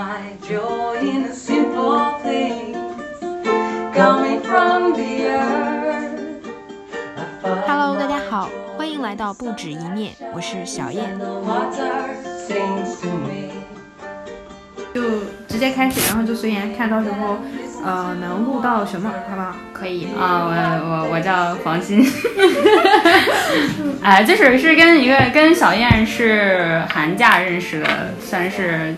my joy in simple things coming from the earth. Hello，大家好，欢迎来到不止一面，我是小燕。就直接开始，然后就随缘，看到时候，呃，能录到什么，好不好？可以啊、我我我叫黄鑫，哎、就是是跟一个跟小燕是寒假认识的，算是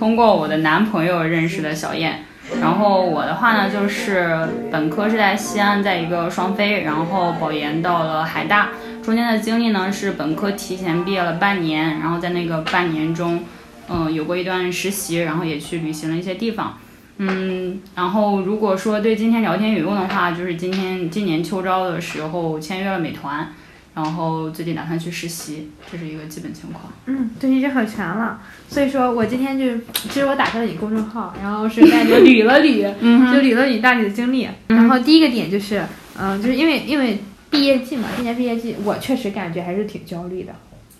通过我的男朋友认识的小燕。然后我的话呢，就是本科是在西安，在一个双非，然后保研到了海大。中间的经历呢是本科提前毕业了半年，然后在那个半年中，嗯、有过一段实习，然后也去旅行了一些地方。嗯，然后如果说对今天聊天有用的话，就是今天今年秋招的时候签约了美团，然后最近打算去实习，这是一个基本情况。嗯，对，已经很全了。所以说我今天就，其实我打开了你公众号，然后是带你捋了捋，嗯就捋了捋大理的经历。然后第一个点就是，嗯、就是因为因为毕业季嘛，今年毕业季，我确实感觉还是挺焦虑的。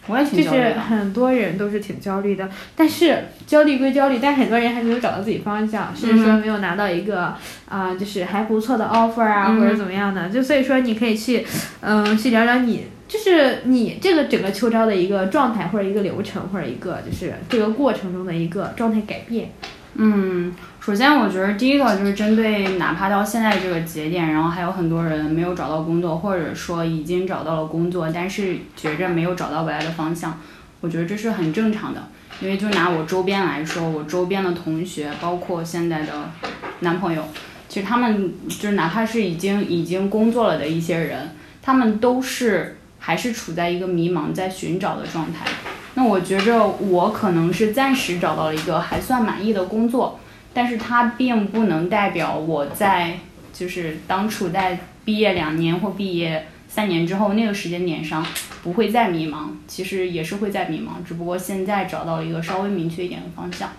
我也挺就是焦虑的。很多人都是挺焦虑的，但是焦虑归焦虑，但很多人还没有找到自己方向，甚至说没有拿到一个啊、就是还不错的 offer 啊，嗯或者怎么样的。就所以说，你可以去，嗯、去聊聊你，就是你这个整个秋招的一个状态，或者一个流程，或者一个就是这个过程中的一个状态改变。嗯，首先我觉得第一个就是针对哪怕到现在这个节点，然后还有很多人没有找到工作，或者说已经找到了工作，但是觉着没有找到未来的方向，我觉得这是很正常的。因为就拿我周边来说，我周边的同学，包括现在的男朋友，其实他们就是哪怕是已经已经工作了的一些人，他们都是还是处在一个迷茫、在寻找的状态。那我觉着我可能是暂时找到了一个还算满意的工作，但是它并不能代表我在就是当处在毕业两年或毕业三年之后那个时间点上不会再迷茫，其实也是会再迷茫，只不过现在找到了一个稍微明确一点的方向，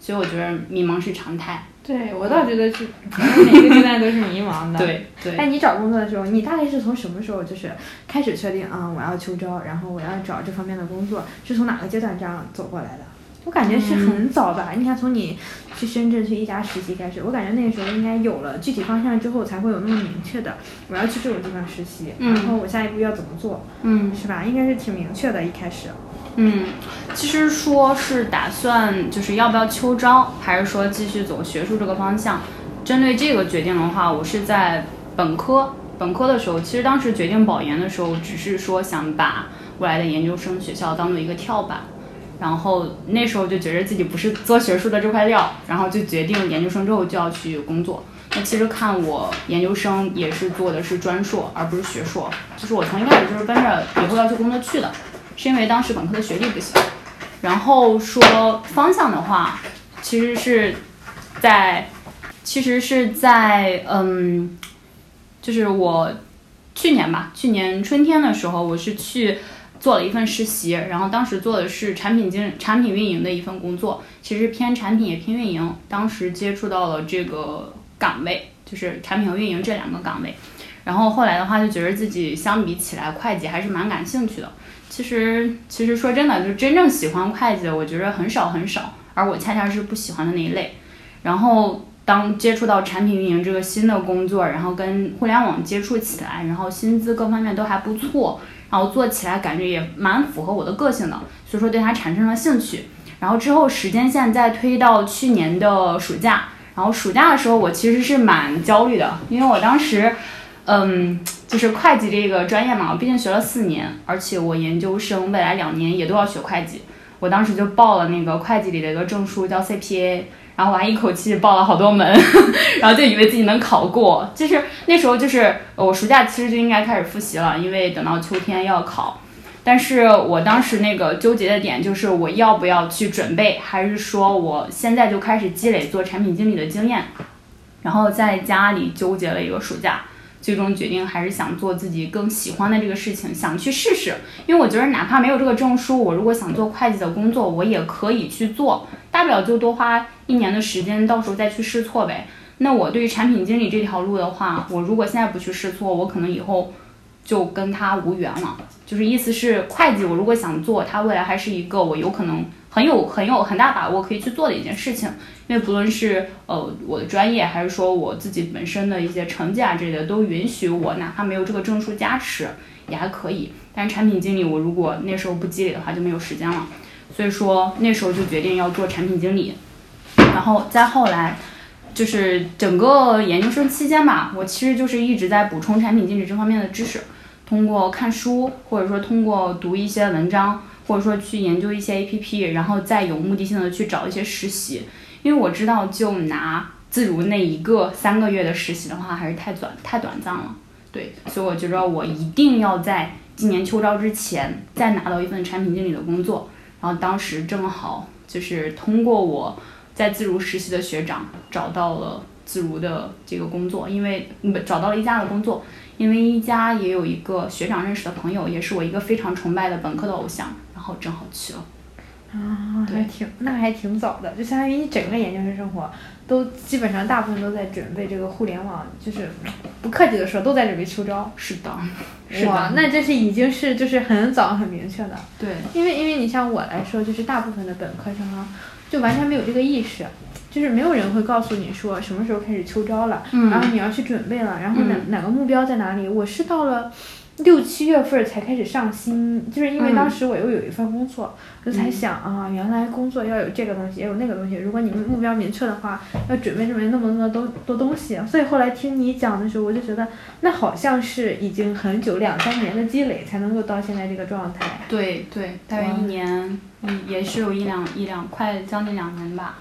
所以我觉得迷茫是常态。对我倒觉得是，每个阶段都是迷茫的。。对对。哎，你找工作的时候，你大概是从什么时候就是开始确定啊、我要秋招，然后我要找这方面的工作，是从哪个阶段这样走过来的？我感觉是很早吧。你看，从你去深圳去一家实习开始，我感觉那个时候应该有了具体方向之后，才会有那么明确的，我要去这种地方实习，嗯然后我下一步要怎么做，嗯是吧？应该是挺明确的，一开始。嗯，其实说是打算就是要不要秋招，还是说继续走学术这个方向？针对这个决定的话，我是在本科本科的时候，其实当时决定保研的时候，只是说想把未来的研究生学校当做一个跳板，然后那时候就觉得自己不是做学术的这块料，然后就决定研究生之后就要去工作。那其实看我研究生也是做的是专硕，而不是学硕，就是我从一开始就是奔着以后要去工作去的。是因为当时本科的学历不行。然后说方向的话，其实是在，其实是在嗯，就是我去年吧，去年春天的时候，我是去做了一份实习，然后当时做的是产品经产品运营的一份工作，其实偏产品也偏运营。当时接触到了这个岗位，就是产品和运营这两个岗位。然后后来的话，就觉得自己相比起来，会计还是蛮感兴趣的。其实，其实说真的，就真正喜欢会计的，我觉得很少很少，而我恰恰是不喜欢的那一类。然后，当接触到产品运营这个新的工作，然后跟互联网接触起来，然后薪资各方面都还不错，然后做起来感觉也蛮符合我的个性的，所以说对它产生了兴趣。然后之后时间线再推到去年的暑假，然后暑假的时候我其实是蛮焦虑的，因为我当时。嗯，就是会计这个专业嘛，我毕竟学了四年，而且我研究生未来两年也都要学会计。我当时就报了那个会计里的一个证书，叫 CPA，然后我还一口气报了好多门，然后就以为自己能考过。其实那时候，就是我暑假其实就应该开始复习了，因为等到秋天要考。但是我当时那个纠结的点就是我要不要去准备，还是说我现在就开始积累做产品经理的经验，然后在家里纠结了一个暑假。最终决定还是想做自己更喜欢的这个事情，想去试试。因为我觉得哪怕没有这个证书，我如果想做会计的工作，我也可以去做，大不了就多花一年的时间，到时候再去试错呗。那我对于产品经理这条路的话，我如果现在不去试错，我可能以后就跟它无缘了。就是意思是会计，我如果想做，它未来还是一个我有可能很有很有很大把握可以去做的一件事情。因为不论是呃我的专业，还是说我自己本身的一些成绩啊之类的，都允许我哪怕没有这个证书加持也还可以。但是产品经理，我如果那时候不积累的话，就没有时间了。所以说那时候就决定要做产品经理。然后再后来，就是整个研究生期间吧，我其实就是一直在补充产品经理这方面的知识。通过看书，或者说通过读一些文章，或者说去研究一些 APP，然后再有目的性的去找一些实习，因为我知道就拿自如那一个三个月的实习的话，还是太短太短暂了。对，所以我觉得我一定要在今年秋招之前再拿到一份产品经理的工作。然后当时正好就是通过我在自如实习的学长找到了自如的这个工作，因为找到了一家的工作。因为一家也有一个学长认识的朋友，也是我一个非常崇拜的本科的偶像，然后正好去了。啊，还挺那还挺早的，就相当于你整个研究生生活都基本上大部分都在准备这个互联网，就是不客气的说都在准备秋招。是的，是的，那这是已经是就是很早很明确的。对，因为因为你像我来说，就是大部分的本科生啊，就完全没有这个意识。就是没有人会告诉你说什么时候开始秋招了，然后你要去准备了，然后哪哪个目标在哪里？我是到了六七月份才开始上心，就是因为当时我又有一份工作，就才想啊，原来工作要有这个东西，也有那个东西。如果你们目标明确的话，要准备准备那么多多多东西。所以后来听你讲的时候，我就觉得那好像是已经很久两三年的积累才能够到现在这个状态。对对，大约一年，嗯，也是有一两一两快将近两年吧。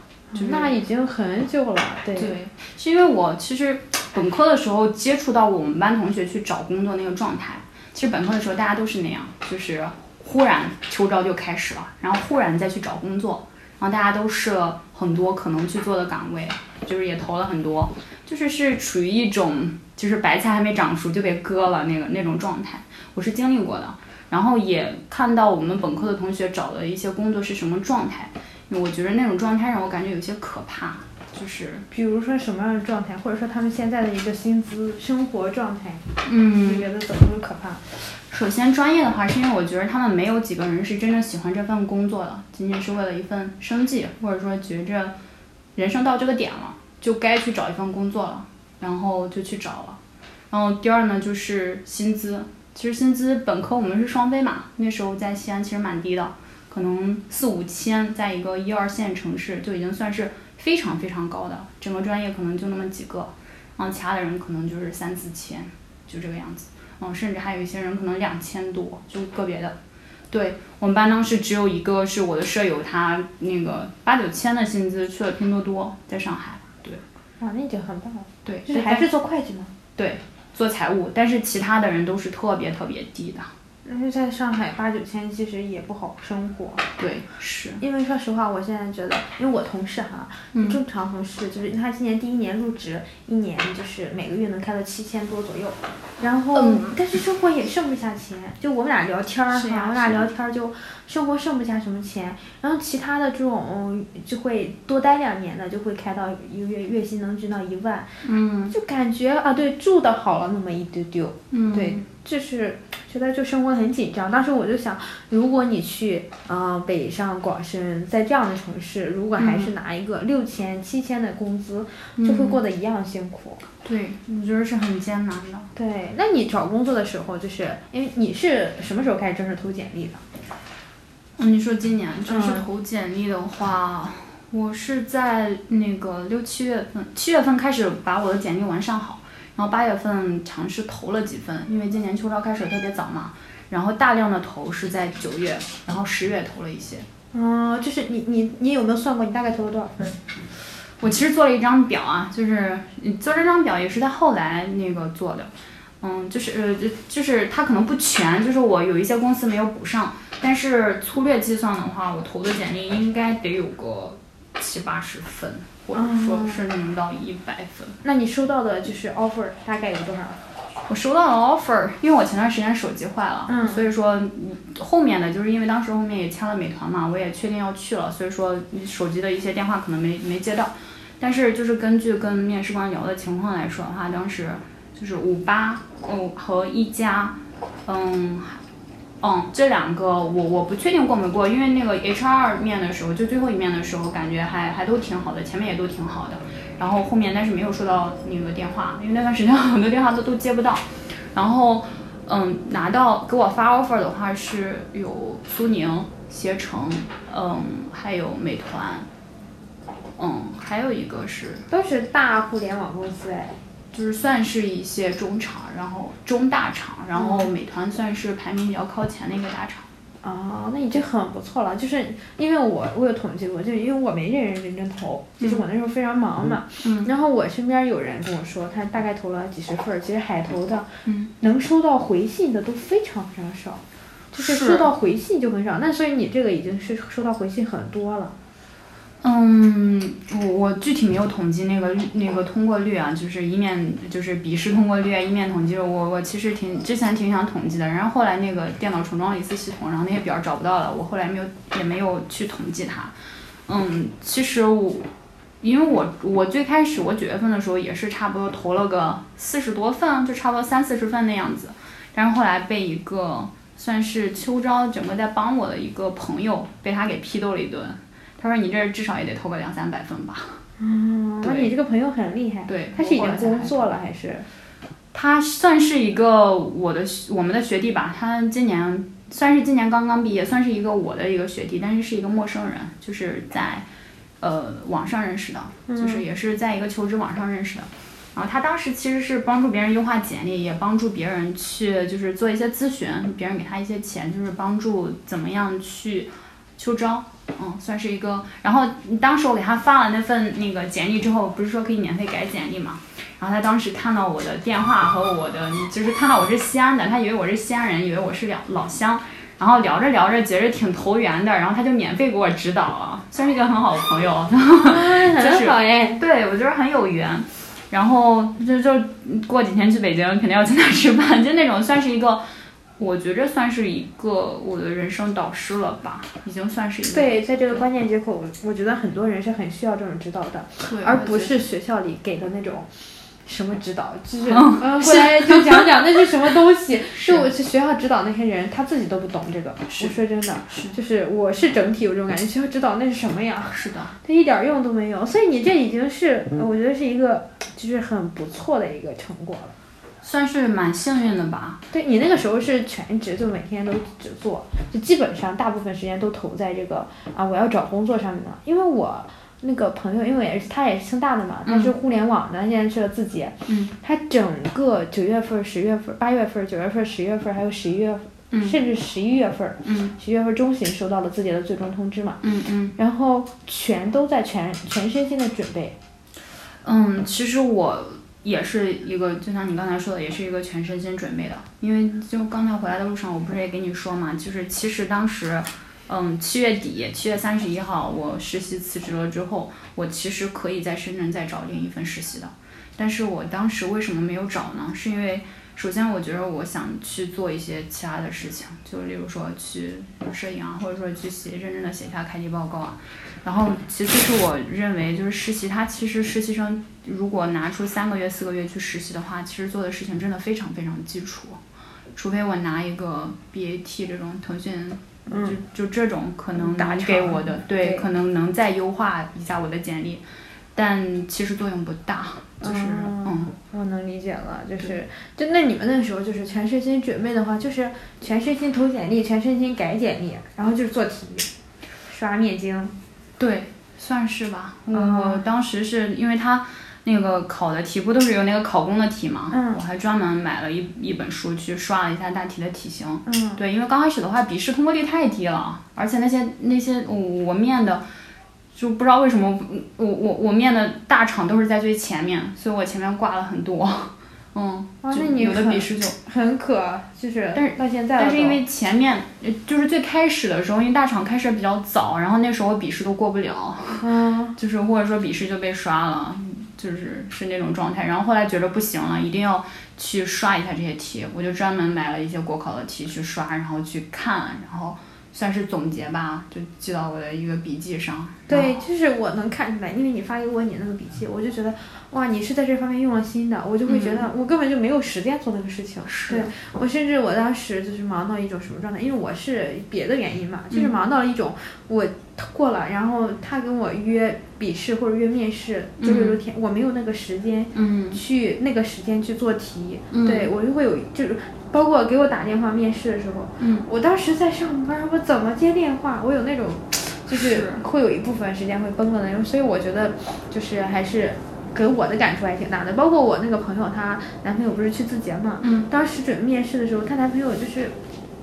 那已经很久了，对。对，是因为我其实本科的时候接触到我们班同学去找工作那个状态。其实本科的时候大家都是那样，就是忽然秋招就开始了，然后忽然再去找工作，然后大家都是很多可能去做的岗位，就是也投了很多，就是是处于一种就是白菜还没长熟就被割了那个那种状态。我是经历过的，然后也看到我们本科的同学找的一些工作是什么状态。我觉得那种状态让我感觉有些可怕，就是比如说什么样的状态，或者说他们现在的一个薪资生活状态，嗯，你觉得怎么可怕？首先专业的话，是因为我觉得他们没有几个人是真正喜欢这份工作的，仅仅是为了一份生计，或者说觉着人生到这个点了，就该去找一份工作了，然后就去找了。然后第二呢，就是薪资，其实薪资本科我们是双非嘛，那时候在西安其实蛮低的。可能四五千，在一个一二线城市就已经算是非常非常高的，整个专业可能就那么几个，然后其他的人可能就是三四千，就这个样子，嗯，甚至还有一些人可能两千多，就个别的。对我们班当时只有一个是我的舍友，他那个八九千的薪资去了拼多多，在上海。对，啊，那已经很棒了。对，就是还是做会计吗？对，做财务，但是其他的人都是特别特别低的。但是在上海八九千其实也不好生活，对，是。因为说实话，我现在觉得，因为我同事哈，正常同事就是他今年第一年入职，一年就是每个月能开到七千多左右，然后但是生活也剩不下钱，就我们俩聊天儿哈，我们俩聊天儿就生活剩不下什么钱，然后其他的这种就会多待两年的就会开到一个月月薪能挣到一万，嗯，就感觉啊对住的好了那么一丢丢，嗯，对。就是觉得就生活很紧张，当时我就想，如果你去呃北上广深，在这样的城市，如果还是拿一个六千七千的工资，就会过得一样辛苦。对，我觉得是很艰难的。对，那你找工作的时候，就是因为你是什么时候开始正式投简历的？嗯，你说今年正式投简历的话，我是在那个六七月份，七月份开始把我的简历完善好。然后八月份尝试投了几份，因为今年秋招开始特别早嘛。然后大量的投是在九月，然后十月投了一些。嗯，就是你你你有没有算过你大概投了多少份？我其实做了一张表啊，就是做这张表也是在后来那个做的。嗯，就是呃就就是它可能不全，就是我有一些公司没有补上，但是粗略计算的话，我投的简历应该得有个七八十分。或者说甚至能到一百分。那你收到的就是 offer 大概有多少？我收到了 offer，因为我前段时间手机坏了，嗯，所以说后面的就是因为当时后面也签了美团嘛，我也确定要去了，所以说手机的一些电话可能没没接到。但是就是根据跟面试官聊的情况来说的话，当时就是五八哦和一加嗯，嗯，这两个我我不确定过没过，因为那个 HR 面的时候，就最后一面的时候，感觉还还都挺好的，前面也都挺好的。然后后面但是没有收到那个电话，因为那段时间 很多电话都都接不到。然后，嗯，拿到给我发 offer 的话是有苏宁、携程，嗯，还有美团，嗯，还有一个是都是大互联网公司哎。就是算是一些中厂，然后中大厂，然后美团算是排名比较靠前的一个大厂。哦，那已经很不错了，就是因为我我有统计过，就因为我没认认真真投，就是我那时候非常忙嘛。嗯。然后我身边有人跟我说，他大概投了几十份，其实海投的，嗯，能收到回信的都非常非常少，就是收到回信就很少。那所以你这个已经是收到回信很多了。嗯，我我具体没有统计那个那个通过率啊，就是一面就是笔试通过率啊，一面统计。我我其实挺之前挺想统计的，然后后来那个电脑重装了一次系统，然后那些表找不到了，我后来没有也没有去统计它。嗯，其实我因为我我最开始我九月份的时候也是差不多投了个四十多份，就差不多三四十份那样子，但是后来被一个算是秋招整个在帮我的一个朋友被他给批斗了一顿。他说：“你这至少也得投个两三百分吧。”嗯，那你这个朋友很厉害。对，他是已经工作了还是？他算是一个我的我们的学弟吧。他今年算是今年刚刚毕业，算是一个我的一个学弟，但是是一个陌生人，就是在呃网上认识的，就是也是在一个求职网上认识的。然后他当时其实是帮助别人优化简历，也帮助别人去就是做一些咨询，别人给他一些钱，就是帮助怎么样去秋招。嗯，算是一个。然后当时我给他发了那份那个简历之后，不是说可以免费改简历嘛？然后他当时看到我的电话和我的，就是看到我是西安的，他以为我是西安人，以为我是老老乡。然后聊着聊着觉着挺投缘的，然后他就免费给我指导了，算是一个很好的朋友。很好哎，对我觉得很有缘。然后就就过几天去北京，肯定要请他吃饭，就那种算是一个。我觉着算是一个我的人生导师了吧，已经算是一个。对，在这个关键节口，我觉得很多人是很需要这种指导的，而不是学校里给的那种什么指导，就是嗯，过来就讲讲那是什么东西。就我去学校指导那些人，他自己都不懂这个。我说真的，就是我是整体有这种感觉，学校指导那是什么呀？是的，他一点用都没有。所以你这已经是，我觉得是一个就是很不错的一个成果了。算是蛮幸运的吧。对你那个时候是全职，就每天都只做，就基本上大部分时间都投在这个啊我要找工作上面了。因为我那个朋友，因为也是他也是清大的嘛，他是互联网的，现在去了字节。嗯。他整个九月份、十月份、八月份、九月份、十月份，还有十一月份，甚至十一月份，嗯，十月份中旬收到了字节的最终通知嘛。嗯嗯。然后全都在全全身心的准备。嗯，其实我。也是一个，就像你刚才说的，也是一个全身心准备的。因为就刚才回来的路上，我不是也跟你说嘛，就是其实当时，嗯，七月底，七月三十一号，我实习辞职了之后，我其实可以在深圳再找另一份实习的。但是我当时为什么没有找呢？是因为首先我觉得我想去做一些其他的事情，就例如说去摄影啊，或者说去写认真的写一下开题报告啊。然后其次是我认为就是实习，它其实实习生如果拿出三个月、四个月去实习的话，其实做的事情真的非常非常基础。除非我拿一个 BAT 这种腾讯，就就这种可能给我的，对，可能能再优化一下我的简历。但其实作用不大，就是嗯，我能理解了，就是就那你们那时候就是全身心准备的话，就是全身心投简历，全身心改简历，然后就是做题，刷面经，对，算是吧。我当时是因为他那个考的题不都是有那个考公的题嘛，我还专门买了一一本书去刷了一下大题的题型。嗯，对，因为刚开始的话笔试通过率太低了，而且那些那些我我面的。就不知道为什么我我我面的大厂都是在最前面，所以我前面挂了很多，嗯，那你有的笔试就很可，就是但是到现在，但是因为前面就是最开始的时候，因为大厂开设比较早，然后那时候我笔试都过不了，嗯，就是或者说笔试就被刷了，就是是那种状态。然后后来觉得不行了，一定要去刷一下这些题，我就专门买了一些国考的题去刷，然后去看，然后算是总结吧，就记到我的一个笔记上。对，就是我能看出来，因为你发给我你那个笔记，我就觉得哇，你是在这方面用了心的，我就会觉得我根本就没有时间做那个事情。是。对我甚至我当时就是忙到一种什么状态，因为我是别的原因嘛，就是忙到了一种我过了，然后他跟我约笔试或者约面试，周六周天我没有那个时间嗯。去那个时间去做题，嗯。对我就会有就是包括给我打电话面试的时候，嗯我当时在上班，我怎么接电话？我有那种，就是是会有一部分时间会崩了的那种，所以我觉得就是还是给我的感触还挺大的。包括我那个朋友，她男朋友不是去字节嘛，嗯当时准备面试的时候，她男朋友就是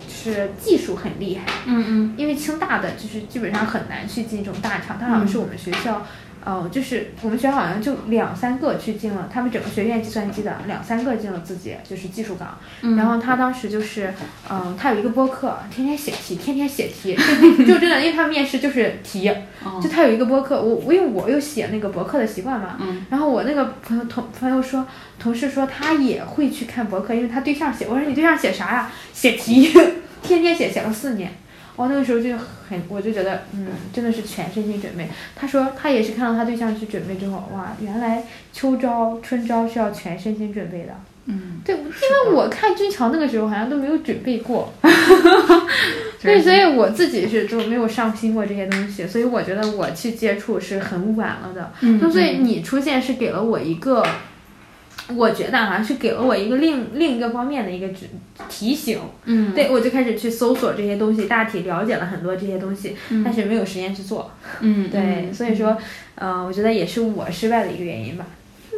是技术很厉害，嗯嗯因为清大的就是基本上很难去进这种大厂，他好像是我们学校。呃，就是我们学校好像就两三个去进了，他们整个学院计算机的两三个进了自己，就是技术岗。嗯然后他当时就是，嗯、他有一个播客，天天写题，天天写题，就就真的，因为他面试就是题，哦就他有一个播客，我我因为我有写那个博客的习惯嘛，嗯然后我那个朋友同朋友说，同事说他也会去看博客，因为他对象写，我说你对象写啥呀？写题，天天写，写了四年。我那个时候就很，我就觉得，嗯，真的是全身心准备。他说他也是看到他对象去准备之后，哇，原来秋招、春招是要全身心准备的。嗯，对，因为我看军桥那个时候好像都没有准备过，对，所以我自己是就没有上心过这些东西，所以我觉得我去接触是很晚了的。嗯那所以你出现是给了我一个，我觉得哈、是给了我一个另另一个方面的一个指提醒。嗯对我就开始去搜索这些东西，大体了解了很多这些东西，但是没有时间去做。嗯 对，所以说，呃，我觉得也是我失败的一个原因吧。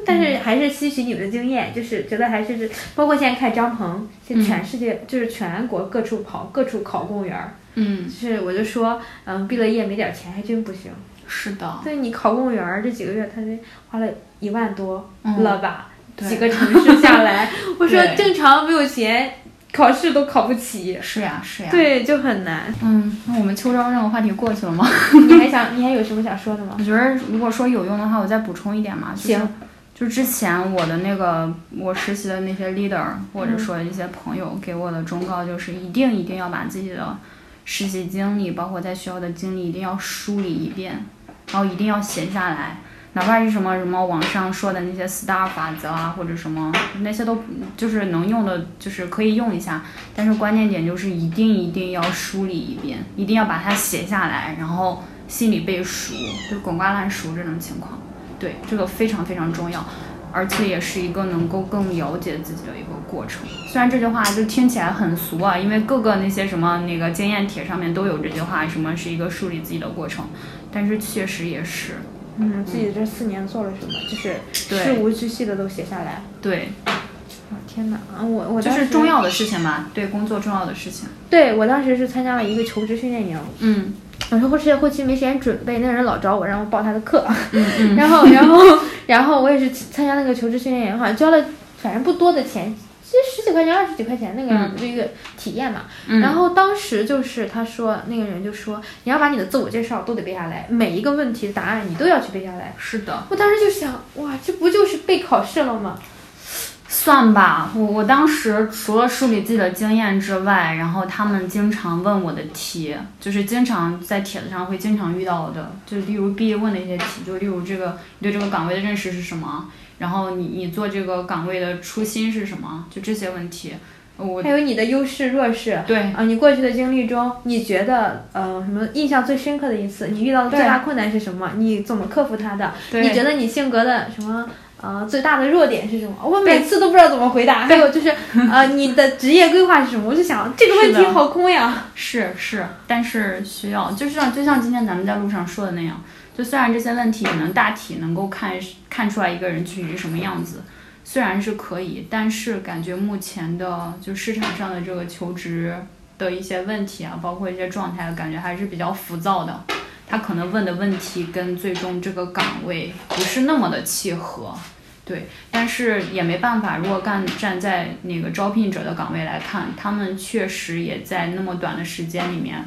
但是还是吸取你们的经验，就是觉得还是包括现在看张鹏，现在全世界、就是全国各处跑，各处考公务员儿。嗯就是我就说，嗯，毕了业没点钱还真不行。是的，对你考公务员儿这几个月，他得花了一万多嗯了吧？对几个城市下来，我说正常没有钱，考试都考不起。是呀是呀，，对，就很难。嗯，那我们秋招这个话题过去了吗？你还想，你还有什么想说的吗我？觉得如果说有用的话，我再补充一点嘛，就是行就之前我的那个我实习的那些 leader 或者说一些朋友给我的忠告就是，一定一定要把自己的实习经历，包括在学校的经历，一定要梳理一遍，然后一定要写下来。哪怕是什么什么网上说的那些 STAR 法则啊，或者什么那些都就是能用的，就是可以用一下。但是关键点就是一定一定要梳理一遍，一定要把它写下来，然后心里背熟，就滚瓜烂熟这种情况。对，这个非常非常重要，而且也是一个能够更了解自己的一个过程。虽然这句话就听起来很俗啊，因为各个那些什么那个经验帖上面都有这句话，什么是一个梳理自己的过程，但是确实也是，嗯，自己这四年做了什么，就是事无巨细的都写下来。对，哦天哪，啊，我我就是重要的事情嘛，对工作重要的事情。对我当时是参加了一个求职训练营，嗯我说后期后期没时间准备，那人老找我让我报他的课，嗯嗯 然后然后然后我也是参加那个求职训练营，好像交了反正不多的钱。其实十几块钱、二十几块钱那个样子，就一个体验嘛。嗯，然后当时就是他说那个人就说，你要把你的自我介绍都得背下来，每一个问题的答案你都要去背下来。是的，我当时就想，哇，这不就是备考试了吗？算吧，我我当时除了梳理自己的经验之外，然后他们经常问我的题，就是经常在帖子上会经常遇到的，就例如毕业问的一些题，就例如这个你对这个岗位的认识是什么，然后你你做这个岗位的初心是什么，就这些问题，我还有你的优势弱势。对啊，你过去的经历中，你觉得呃什么印象最深刻的一次？你遇到的最大困难是什么？你怎么克服它的？你觉得你性格的什么呃最大的弱点是什么？我每次都不知道怎么回答。还有就是 呃你的职业规划是什么？我就想这个问题好空呀。是是，但是需要，就像就像今天咱们在路上说的那样，就虽然这些问题你能大体能够看看出来一个人具体是什么样子，虽然是可以，但是感觉目前的就市场上的这个求职的一些问题啊，包括一些状态，感觉还是比较浮躁的。他可能问的问题跟最终这个岗位不是那么的契合，对，但是也没办法。如果干站在那个招聘者的岗位来看，他们确实也在那么短的时间里面，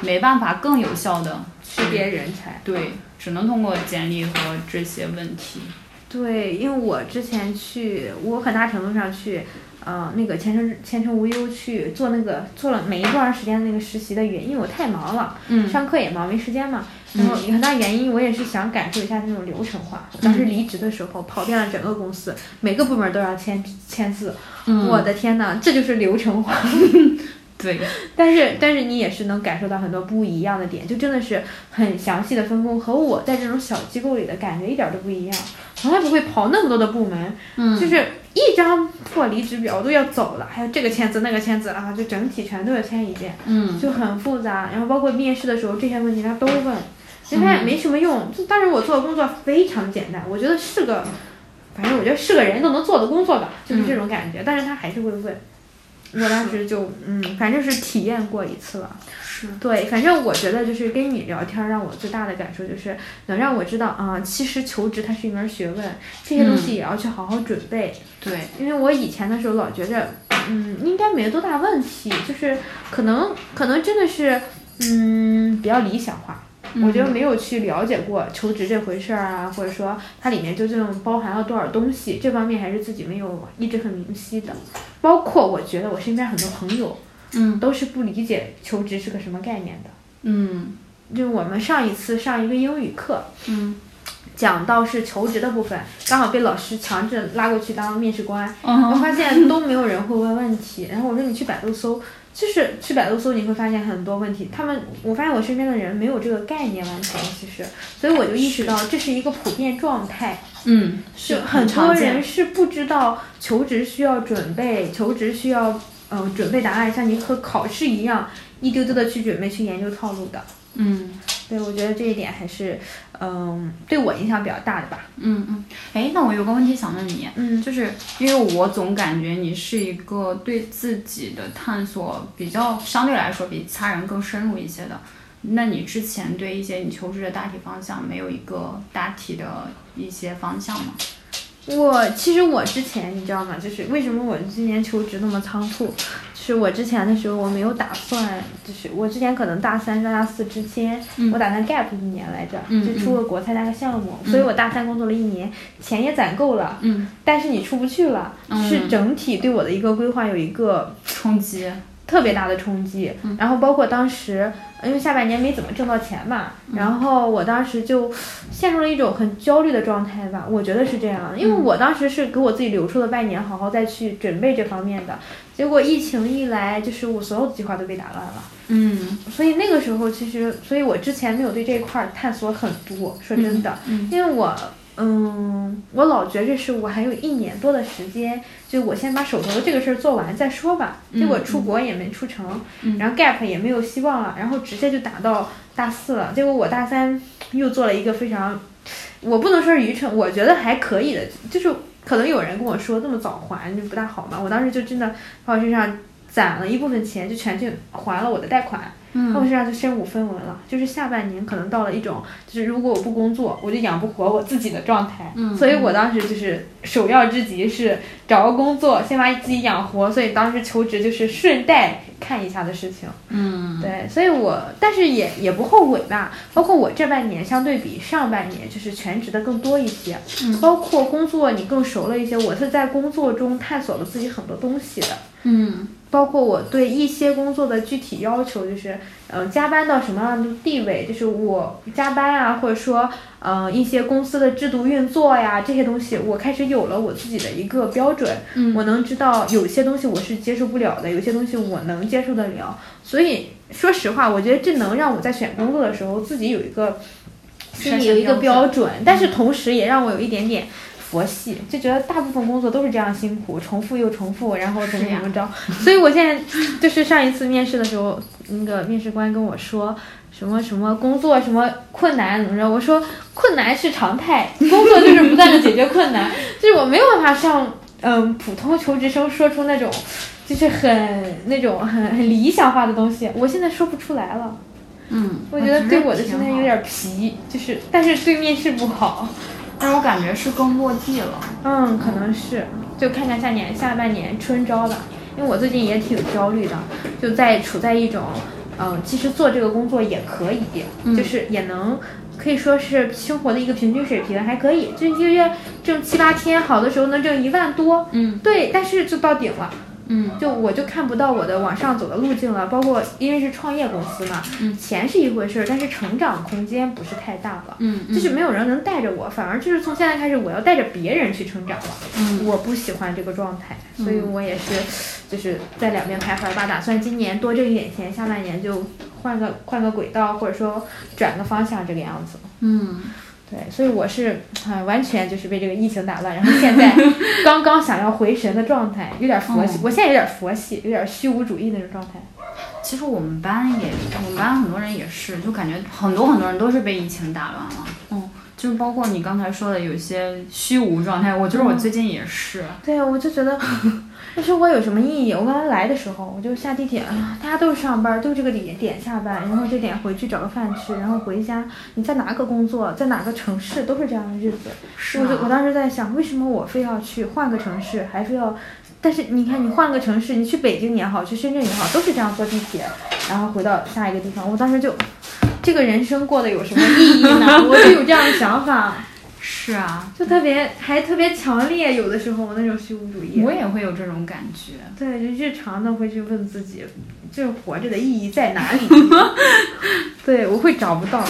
没办法更有效的识别人才。对，只能通过简历和这些问题。对，因为我之前去，我很大程度上去，呃，那个前程前程无忧去做那个做了每一段时间的那个实习的原因，因为我太忙了，嗯上课也忙，没时间嘛。然后有很大原因，我也是想感受一下那种流程化。我当时离职的时候，跑遍了整个公司，每个部门都要签签字。我的天呐，这就是流程化。对，但是但是你也是能感受到很多不一样的点，就真的是很详细的分工，和我在这种小机构里的感觉一点都不一样。从来不会跑那么多的部门，嗯，就是一张破离职表都要走了，还有这个签字那个签字啊，就整体全都要签一遍，嗯，就很复杂。然后包括面试的时候这些问题他都问，其实他也没什么用。就当时我做的工作非常简单，我觉得是个，反正我觉得是个人都能做的工作吧，就是这种感觉。但是他还是会问。我当时就嗯，反正是体验过一次了。是对，反正我觉得就是跟你聊天，让我最大的感受就是能让我知道啊，其实求职它是一门学问，这些东西也要去好好准备。对，因为我以前的时候老觉着，嗯，应该没多大问题，就是可能可能真的是嗯比较理想化。我觉得没有去了解过求职这回事儿啊，或者说它里面究竟包含了多少东西，这方面还是自己没有一直很明晰的。包括我觉得我身边很多朋友，嗯，都是不理解求职是个什么概念的。嗯，就我们上一次上一个英语课，嗯，讲到是求职的部分，刚好被老师强制拉过去当面试官，嗯我发现都没有人会问问题。然后我说你去百度搜。就是去百度搜，你会发现很多问题。他们，我发现我身边的人没有这个概念，完全其实，所以我就意识到这是一个普遍状态。嗯，是很多人是不知道求职需要准备，求职需要嗯、呃、准备答案，像你和考试一样，一丢丢的去准备去研究套路的。嗯，对，我觉得这一点还是嗯对我影响比较大的吧。嗯嗯，哎，那我有个问题想问你，嗯，就是因为我总感觉你是一个对自己的探索比较相对来说比其他人更深入一些的。那你之前对一些你求职的大体方向没有一个大体的一些方向吗？我其实我之前你知道吗？就是为什么我今年求职那么仓促？就是我之前的时候我没有打算，就是我之前可能大三到大四之间，嗯、我打算 gap 一年来着，嗯、就出个国参加个项目，所以我大三工作了一年，钱也攒够了，嗯，但是你出不去了，是整体对我的一个规划有一个冲击。特别大的冲击，然后包括当时，因为下半年没怎么挣到钱嘛，然后我当时就陷入了一种很焦虑的状态吧，我觉得是这样，因为我当时是给我自己留出了半年，好好再去准备这方面的，结果疫情一来，就是我所有的计划都被打乱了，嗯，所以那个时候其实，所以我之前没有对这一块探索很多，说真的，嗯、因为我。嗯，我老觉着是我还有一年多的时间，就我先把手头的这个事儿做完再说吧。结果出国也没出成，嗯、然后 gap 也没有希望了，然后直接就打到大四了。结果我大三又做了一个非常，我不能说是愚蠢，我觉得还可以的，就是可能有人跟我说这么早还就不大好嘛。我当时就真的把我身上攒了一部分钱，就全去还了我的贷款。嗯，我身上就身无分文了，就是下半年可能到了一种，就是如果我不工作，我就养不活我自己的状态。嗯，所以我当时就是首要之急是找个工作，先把自己养活。所以当时求职就是顺带看一下的事情。嗯，对，所以我但是也也不后悔吧。包括我这半年相对比上半年就是全职的更多一些，嗯，包括工作你更熟了一些。我是在工作中探索了自己很多东西的。嗯。包括我对一些工作的具体要求，就是，嗯、呃，加班到什么样的地位，就是我加班啊，或者说，嗯、呃，一些公司的制度运作呀，这些东西，我开始有了我自己的一个标准，嗯，我能知道有些东西我是接受不了的，有些东西我能接受得了，所以说实话，我觉得这能让我在选工作的时候自己有一个心里有一个标准，但是同时也让我有一点点。佛系就觉得大部分工作都是这样辛苦，重复又重复，然后怎么怎么着，所以我现在就是上一次面试的时候，那个面试官跟我说什么什么工作什么困难怎么着，我说困难是常态，工作就是不断的解决困难，就是我没有办法像嗯普通求职生说出那种就是很那种很很理想化的东西，我现在说不出来了。嗯，我觉得对我的心态有点皮，就是但是对面试不好。但我感觉是更落地了，嗯，可能是，就看看下年下半年春招吧，因为我最近也挺焦虑的，就在处在一种，嗯，其实做这个工作也可以，嗯、就是也能可以说是生活的一个平均水平，还可以，就一个月挣七八千，好的时候能挣一万多，嗯，对，但是就到顶了，嗯就我就看不到我的往上走的路径了。包括因为是创业公司嘛，嗯钱是一回事儿，但是成长空间不是太大了。嗯嗯，就是没有人能带着我，反而就是从现在开始，我要带着别人去成长了。嗯我不喜欢这个状态，所以我也是，就是在两边徘徊吧。打算今年多挣一点钱，下半年就换个换个轨道，或者说转个方向，这个样子。嗯对，所以我是啊、完全就是被这个疫情打乱，然后现在 刚刚想要回神的状态，有点佛系。嗯我现在有点佛系，有点虚无主义那种状态。其实我们班也，我们班很多人也是，就感觉很多很多人都是被疫情打乱了。嗯，就是包括你刚才说的有些虚无状态，我觉得我最近也是。对啊，我就觉得，那生活有什么意义？我刚才来的时候，我就下地铁，啊，大家都是上班，都这个点点下班，然后这点回去找个饭吃，然后回家，你在哪个工作，在哪个城市，都是这样的日子。是我就我啊，当时在想，为什么我非要去换个城市，还非要？但是你看，你换个城市，你去北京也好，去深圳也好，都是这样坐地铁，然后回到下一个地方。我当时就，这个人生过得有什么意义呢？我就有这样的想法，是啊，就特别还特别强烈，有的时候那种虚无主义。我也会有这种感觉。对，就日常的会去问自己，就是活着的意义在哪里？对，我会找不到。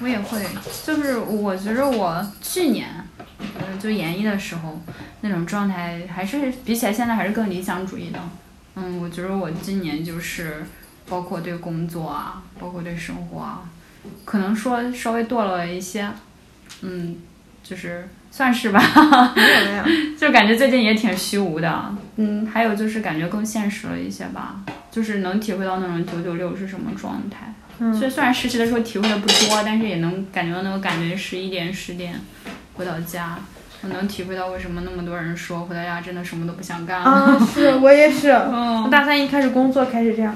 我也会，就是我觉着我去年，嗯，就研一的时候那种状态，还是比起来现在还是更理想主义的。嗯，我觉得我今年就是，包括对工作啊，包括对生活啊，可能说稍微堕落了一些，嗯，就是算是吧，没有没有，就感觉最近也挺虚无的。嗯，还有就是感觉更现实了一些吧，就是能体会到那种九九六是什么状态。所以，虽然实习的时候体会的不多，但是也能感觉到那个感觉，十一点十点回到家，我能体会到为什么那么多人说回到家真的什么都不想干了。啊，是我也是。我 嗯，大三一开始工作开始这样，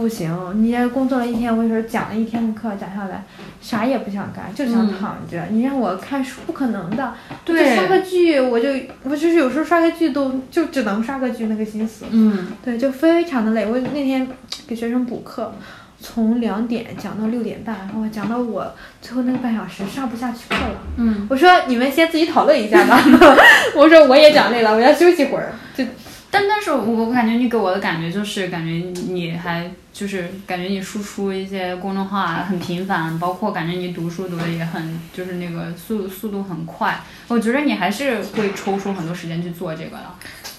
不行，你这工作了一天，我跟你说讲了一天的课讲下来，啥也不想干，就想嗯躺着。你让我看书，不可能的。刷个剧，我就我就是有时候刷个剧都就只能刷个剧那个心思。嗯，对，就非常的累。我那天给学生补课，从两点讲到六点半，然后，讲到我最后那个半小时上不下去课了。嗯，我说你们先自己讨论一下吧。我说我也讲累了，我要休息会儿。就但但是我我感觉你给我的感觉就是感觉你还就是感觉你输出一些公众号啊很频繁，包括感觉你读书读的也很就是那个速速度很快，我觉得你还是会抽出很多时间去做这个的。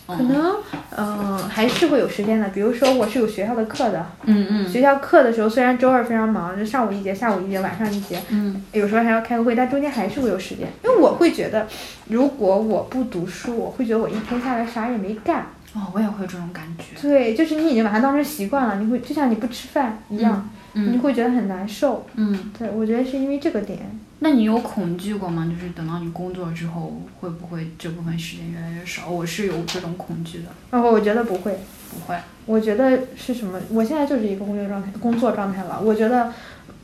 可能，嗯、还是会有时间的。比如说，我是有学校的课的，嗯嗯学校课的时候，虽然周二非常忙，就上午一节，下午一节，晚上一节，嗯有时候还要开个会，但中间还是会有时间。因为我会觉得，如果我不读书，我会觉得我一天下来啥也没干。哦，我也会有这种感觉。对，就是你已经把它当成习惯了，你会就像你不吃饭一样，你嗯会觉得很难受。嗯，对，我觉得是因为这个点。那你有恐惧过吗？就是等到你工作之后，会不会这部分时间越来越少？我是有这种恐惧的。然后我觉得不会，不会。我觉得是什么？我现在就是一个工作状态，工作状态了。我觉得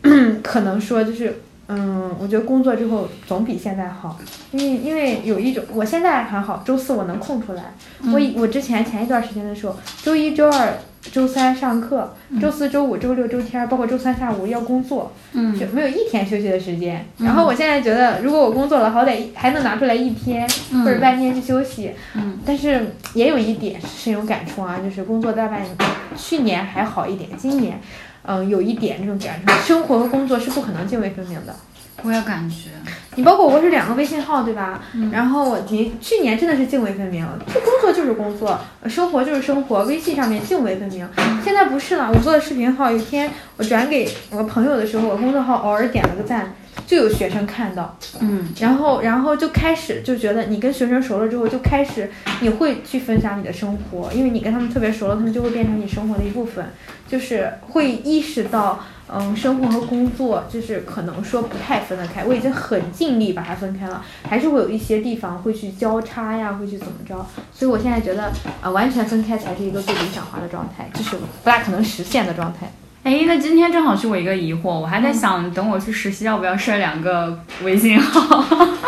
可能说就是，嗯，我觉得工作之后总比现在好，因为因为有一种，我现在还好，周四我能空出来。我以我之前前一段时间的时候，周一周二。周三上课，周四周五周六周天，包括周三下午要工作，嗯就没有一天休息的时间。然后我现在觉得，如果我工作了，好歹还能拿出来一天、或者半天去休息。嗯但是也有一点深有感触啊，就是工作大半年，去年还好一点，今年，嗯，有一点这种感受，生活和工作是不可能泾渭分明的。我也感觉。你包括我是两个微信号，对吧？嗯然后我你去年真的是泾渭分明，就工作就是工作，呃生活就是生活，微信上面泾渭分明。现在不是了，我做的视频号，有一天我转给我朋友的时候，我工作号偶尔点了个赞，就有学生看到，嗯然后然后就开始就觉得你跟学生熟了之后，就开始你会去分享你的生活，因为你跟他们特别熟了，他们就会变成你生活的一部分，就是会意识到。嗯，生活和工作就是可能说不太分得开，我已经很尽力把它分开了，还是会有一些地方会去交叉呀，会去怎么着，所以我现在觉得啊、呃完全分开才是一个最理想化的状态，就是不大可能实现的状态。哎，那今天正好是我一个疑惑，我还在想，等我去实习要不要设两个微信号？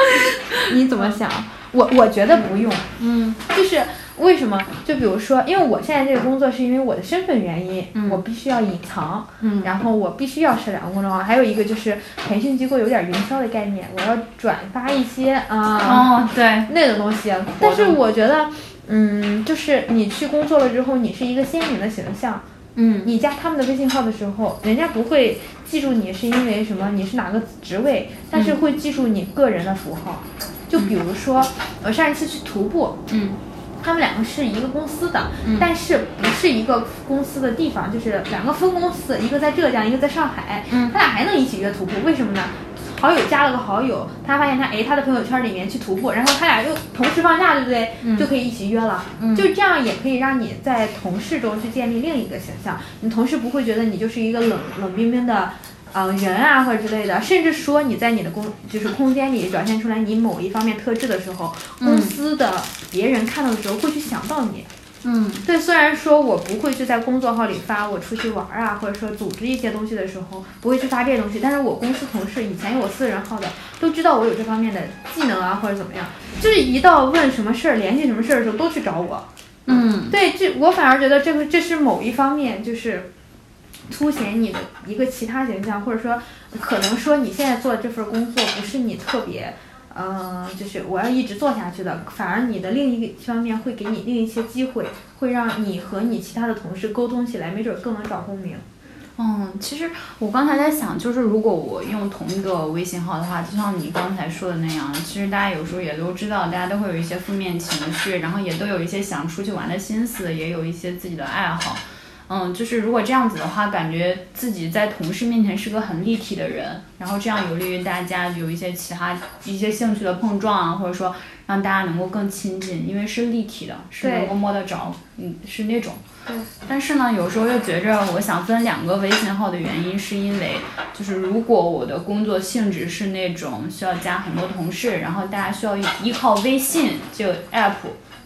你怎么想？我我觉得不用，嗯就是为什么？就比如说，因为我现在这个工作是因为我的身份原因，嗯我必须要隐藏，嗯然后我必须要设两个公众号，还有一个就是培训机构有点营销的概念，我要转发一些啊、哦，对，那种东西。但是我觉得，嗯，就是你去工作了之后，你是一个鲜明的形象。嗯你加他们的微信号的时候，人家不会记住你是因为什么，你是哪个职位，但是会记住你个人的符号。就比如说，我上一次去徒步，嗯他们两个是一个公司的，但是不是一个公司的地方，就是两个分公司，一个在浙江，一个在上海。嗯他俩还能一起约徒步，为什么呢？好友加了个好友，他发现他哎他的朋友圈里面去徒步，然后他俩又同时放假，对不对？就可以一起约了。就这样也可以让你在同事中去建立另一个形象，你同事不会觉得你就是一个冷冷冰冰的。呃，人啊，或者之类的，甚至说你在你的公就是空间里表现出来你某一方面特质的时候，公司的别人看到的时候会去想到你。嗯对，虽然说我不会去在工作号里发我出去玩儿啊，或者说组织一些东西的时候，不会去发这些东西，但是我公司同事以前有我私人号的，都知道我有这方面的技能啊，或者怎么样，就是一到问什么事儿、联系什么事儿的时候，都去找我。嗯对，这我反而觉得这个这是某一方面，就是凸显你的一个其他形象，或者说可能说你现在做的这份工作不是你特别。嗯，就是我要一直做下去的，反而你的另一个方面会给你另一些机会，会让你和你其他的同事沟通起来，没准更能找共鸣。嗯，其实我刚才在想，就是如果我用同一个微信号的话，就像你刚才说的那样，其实大家有时候也都知道，大家都会有一些负面情绪，然后也都有一些想出去玩的心思，也有一些自己的爱好。嗯，就是如果这样子的话，感觉自己在同事面前是个很立体的人，然后这样有利于大家有一些其他一些兴趣的碰撞啊，或者说让大家能够更亲近，因为是立体的，是能够摸得着，嗯，是那种。对。但是呢，有时候又觉着我想分两个微信号的原因，是因为就是如果我的工作性质是那种需要加很多同事，然后大家需要依靠微信这个 app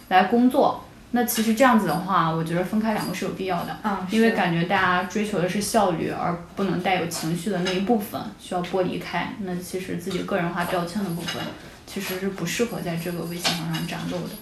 来工作。那其实这样子的话，我觉得分开两个是有必要的，啊因为感觉大家追求的是效率，而不能带有情绪的那一部分需要剥离开。那其实自己个人化标签的部分，其实是不适合在这个微信号上展露的，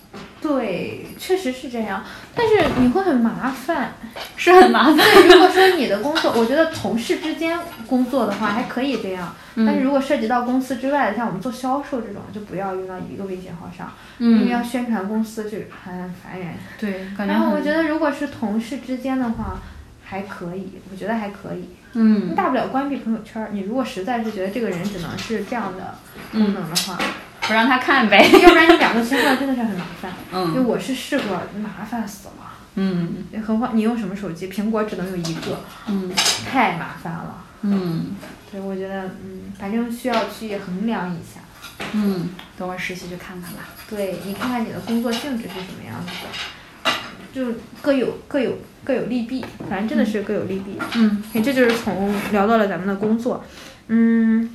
对，确实是这样，但是你会很麻烦。是很麻烦。如果说你的工作，我觉得同事之间工作的话还可以这样，但是如果涉及到公司之外的，像我们做销售这种，就不要用到一个微信号上，因为要宣传公司就很烦人。对，感觉然后我觉得如果是同事之间的话，还可以，我觉得还可以，嗯大不了关闭朋友圈儿。你如果实在是觉得这个人只能是这样的功能的话，不让他看呗。要不然你两个切换真的是很麻烦。嗯就我是试过，麻烦死了。嗯何况你用什么手机？苹果只能用一个，嗯太麻烦了。嗯对，我觉得，嗯，反正需要去衡量一下。嗯，等我实习去看看吧。对你看看你的工作性质是什么样子的，就各有各有各有利弊，反正真的是各有利弊。嗯，哎，这就是从聊到了咱们的工作，嗯，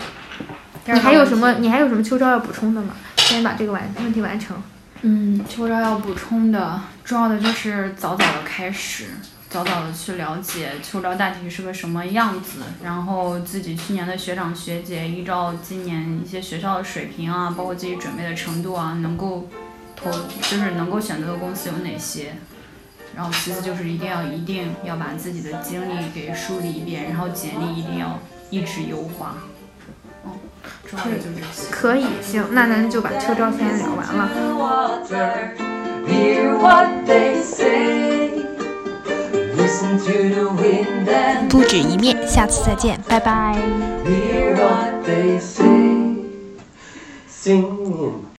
你还有什么？你还有什么秋招要补充的吗？先把这个完问题完成。嗯，秋招要补充的，重要的就是早早的开始，早早的去了解秋招大体是个什么样子，然后自己去年的学长学姐依照今年一些学校的水平啊，包括自己准备的程度啊，能够投就是能够选择的公司有哪些。然后其次就是一定要一定要把自己的经历给梳理一遍，然后简历一定要一直优化。嗯，重要就这些。可以，行，那咱就把秋招先聊完了。hear what they say. Listen to the wind and 不止一面，下次再见，拜拜。